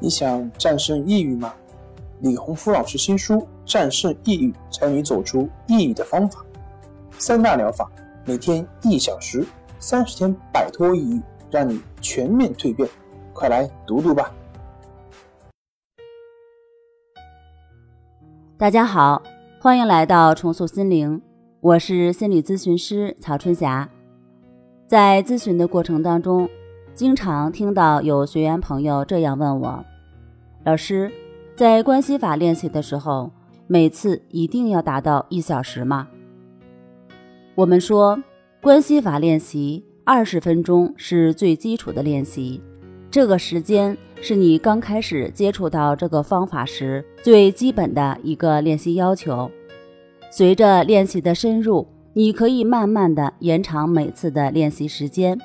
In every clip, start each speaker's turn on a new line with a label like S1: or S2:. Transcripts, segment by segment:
S1: 你想战胜抑郁吗？李洪福老师新书《战胜抑郁，教你走出抑郁的方法》，三大疗法，每天一小时，三十天摆脱抑郁，让你全面蜕变。快来读读吧！
S2: 大家好，欢迎来到重塑心灵，我是心理咨询师曹春霞。在咨询的过程当中。经常听到有学员朋友这样问我：“老师，在关系法练习的时候，每次一定要达到一小时吗？”我们说，关系法练习二十分钟是最基础的练习，这个时间是你刚开始接触到这个方法时最基本的一个练习要求。随着练习的深入，你可以慢慢的延长每次的练习时间。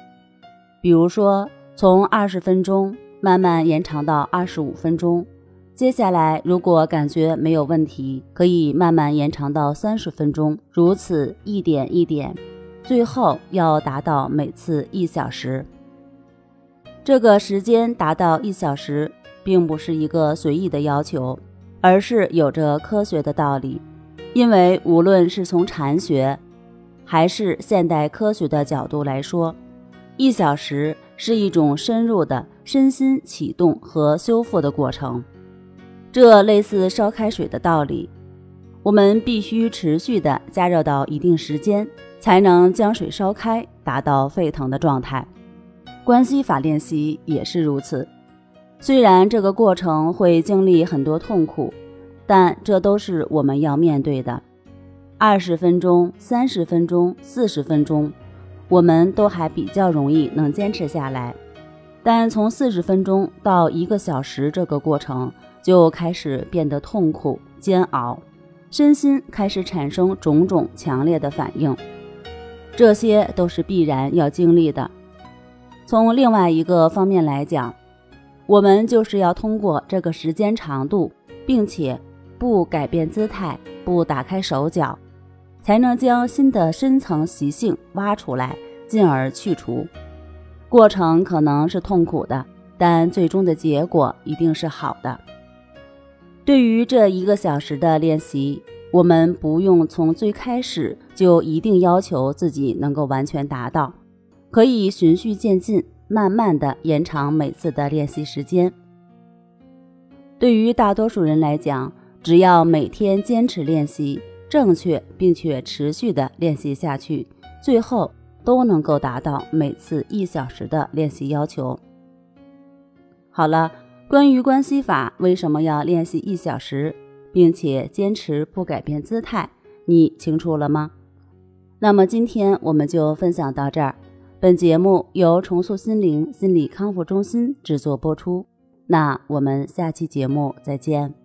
S2: 比如说，从二十分钟慢慢延长到二十五分钟，接下来如果感觉没有问题，可以慢慢延长到三十分钟，如此一点一点，最后要达到每次一小时。这个时间达到一小时，并不是一个随意的要求，而是有着科学的道理。因为无论是从禅学，还是现代科学的角度来说。一小时是一种深入的身心启动和修复的过程，这类似烧开水的道理。我们必须持续的加热到一定时间，才能将水烧开，达到沸腾的状态。关系法练习也是如此。虽然这个过程会经历很多痛苦，但这都是我们要面对的。二十分钟、三十分钟、四十分钟。我们都还比较容易能坚持下来，但从四十分钟到一个小时这个过程就开始变得痛苦煎熬，身心开始产生种种强烈的反应，这些都是必然要经历的。从另外一个方面来讲，我们就是要通过这个时间长度，并且不改变姿态，不打开手脚。才能将新的深层习性挖出来，进而去除。过程可能是痛苦的，但最终的结果一定是好的。对于这一个小时的练习，我们不用从最开始就一定要求自己能够完全达到，可以循序渐进，慢慢的延长每次的练习时间。对于大多数人来讲，只要每天坚持练习。正确并且持续的练习下去，最后都能够达到每次一小时的练习要求。好了，关于关系法为什么要练习一小时，并且坚持不改变姿态，你清楚了吗？那么今天我们就分享到这儿。本节目由重塑心灵心理康复中心制作播出。那我们下期节目再见。